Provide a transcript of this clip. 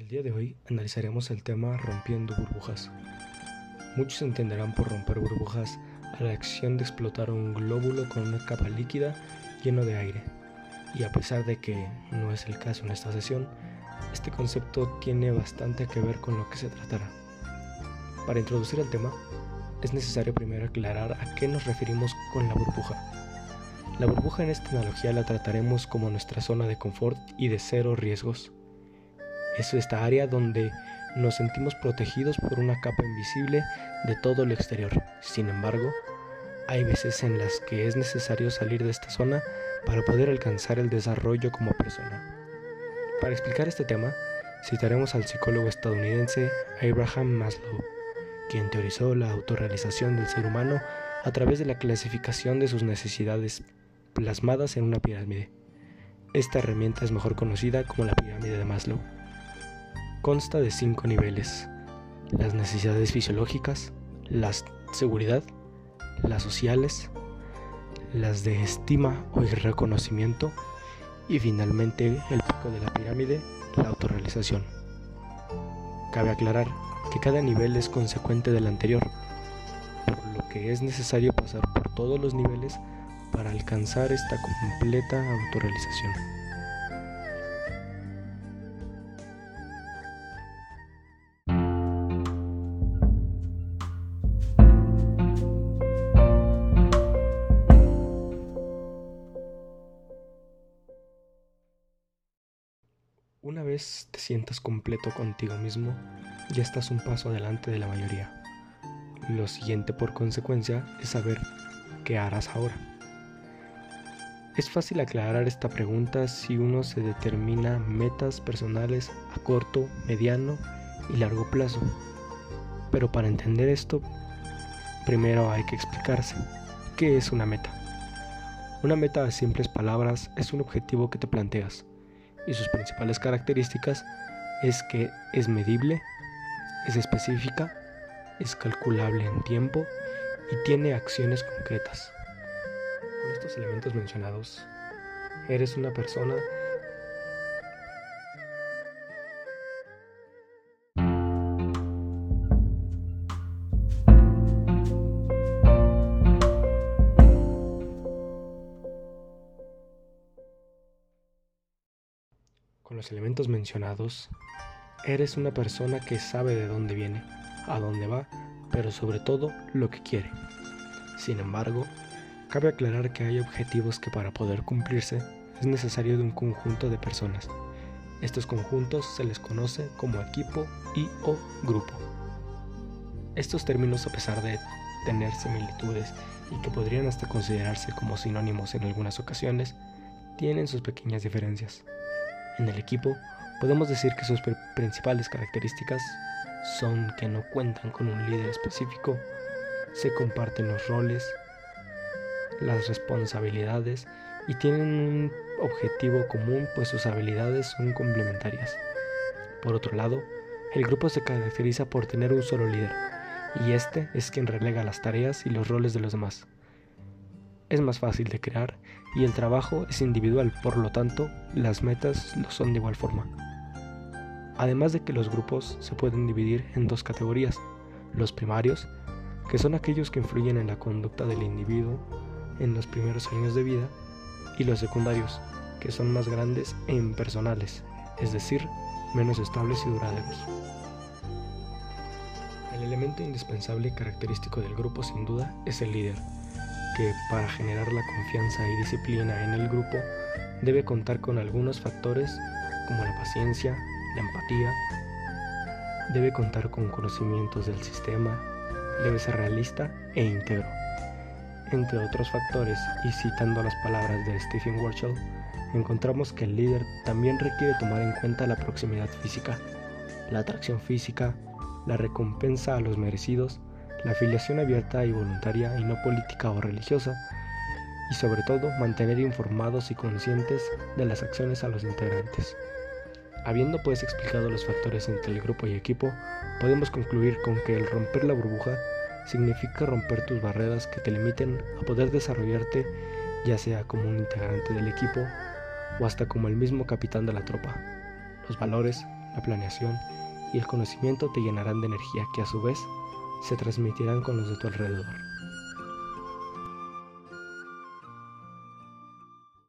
El día de hoy analizaremos el tema rompiendo burbujas. Muchos entenderán por romper burbujas a la acción de explotar un glóbulo con una capa líquida lleno de aire. Y a pesar de que no es el caso en esta sesión, este concepto tiene bastante que ver con lo que se tratará. Para introducir el tema, es necesario primero aclarar a qué nos referimos con la burbuja. La burbuja en esta analogía la trataremos como nuestra zona de confort y de cero riesgos. Es esta área donde nos sentimos protegidos por una capa invisible de todo lo exterior. Sin embargo, hay veces en las que es necesario salir de esta zona para poder alcanzar el desarrollo como persona. Para explicar este tema, citaremos al psicólogo estadounidense Abraham Maslow, quien teorizó la autorrealización del ser humano a través de la clasificación de sus necesidades plasmadas en una pirámide. Esta herramienta es mejor conocida como la pirámide de Maslow. Consta de cinco niveles, las necesidades fisiológicas, la seguridad, las sociales, las de estima o reconocimiento y finalmente el pico de la pirámide, la autorrealización. Cabe aclarar que cada nivel es consecuente del anterior, por lo que es necesario pasar por todos los niveles para alcanzar esta completa autorrealización. Una vez te sientas completo contigo mismo, ya estás un paso adelante de la mayoría. Lo siguiente por consecuencia es saber qué harás ahora. Es fácil aclarar esta pregunta si uno se determina metas personales a corto, mediano y largo plazo. Pero para entender esto, primero hay que explicarse qué es una meta. Una meta a simples palabras es un objetivo que te planteas y sus principales características es que es medible, es específica, es calculable en tiempo y tiene acciones concretas. Con estos elementos mencionados, eres una persona los elementos mencionados, eres una persona que sabe de dónde viene, a dónde va, pero sobre todo lo que quiere. Sin embargo, cabe aclarar que hay objetivos que para poder cumplirse es necesario de un conjunto de personas. Estos conjuntos se les conoce como equipo y o grupo. Estos términos, a pesar de tener similitudes y que podrían hasta considerarse como sinónimos en algunas ocasiones, tienen sus pequeñas diferencias. En el equipo podemos decir que sus principales características son que no cuentan con un líder específico, se comparten los roles, las responsabilidades y tienen un objetivo común pues sus habilidades son complementarias. Por otro lado, el grupo se caracteriza por tener un solo líder y este es quien relega las tareas y los roles de los demás. Es más fácil de crear y el trabajo es individual, por lo tanto, las metas lo son de igual forma. Además de que los grupos se pueden dividir en dos categorías, los primarios, que son aquellos que influyen en la conducta del individuo en los primeros años de vida, y los secundarios, que son más grandes e impersonales, es decir, menos estables y duraderos. El elemento indispensable y característico del grupo sin duda es el líder, que para generar la confianza y disciplina en el grupo debe contar con algunos factores como la paciencia, la empatía, debe contar con conocimientos del sistema, debe ser realista e íntegro. Entre otros factores, y citando las palabras de Stephen Warchell, encontramos que el líder también requiere tomar en cuenta la proximidad física, la atracción física, la recompensa a los merecidos, la afiliación abierta y voluntaria y no política o religiosa, y sobre todo mantener informados y conscientes de las acciones a los integrantes. Habiendo pues explicado los factores entre el grupo y equipo, podemos concluir con que el romper la burbuja significa romper tus barreras que te limiten a poder desarrollarte ya sea como un integrante del equipo o hasta como el mismo capitán de la tropa. Los valores, la planeación y el conocimiento te llenarán de energía que a su vez se transmitirán con los de tu alrededor.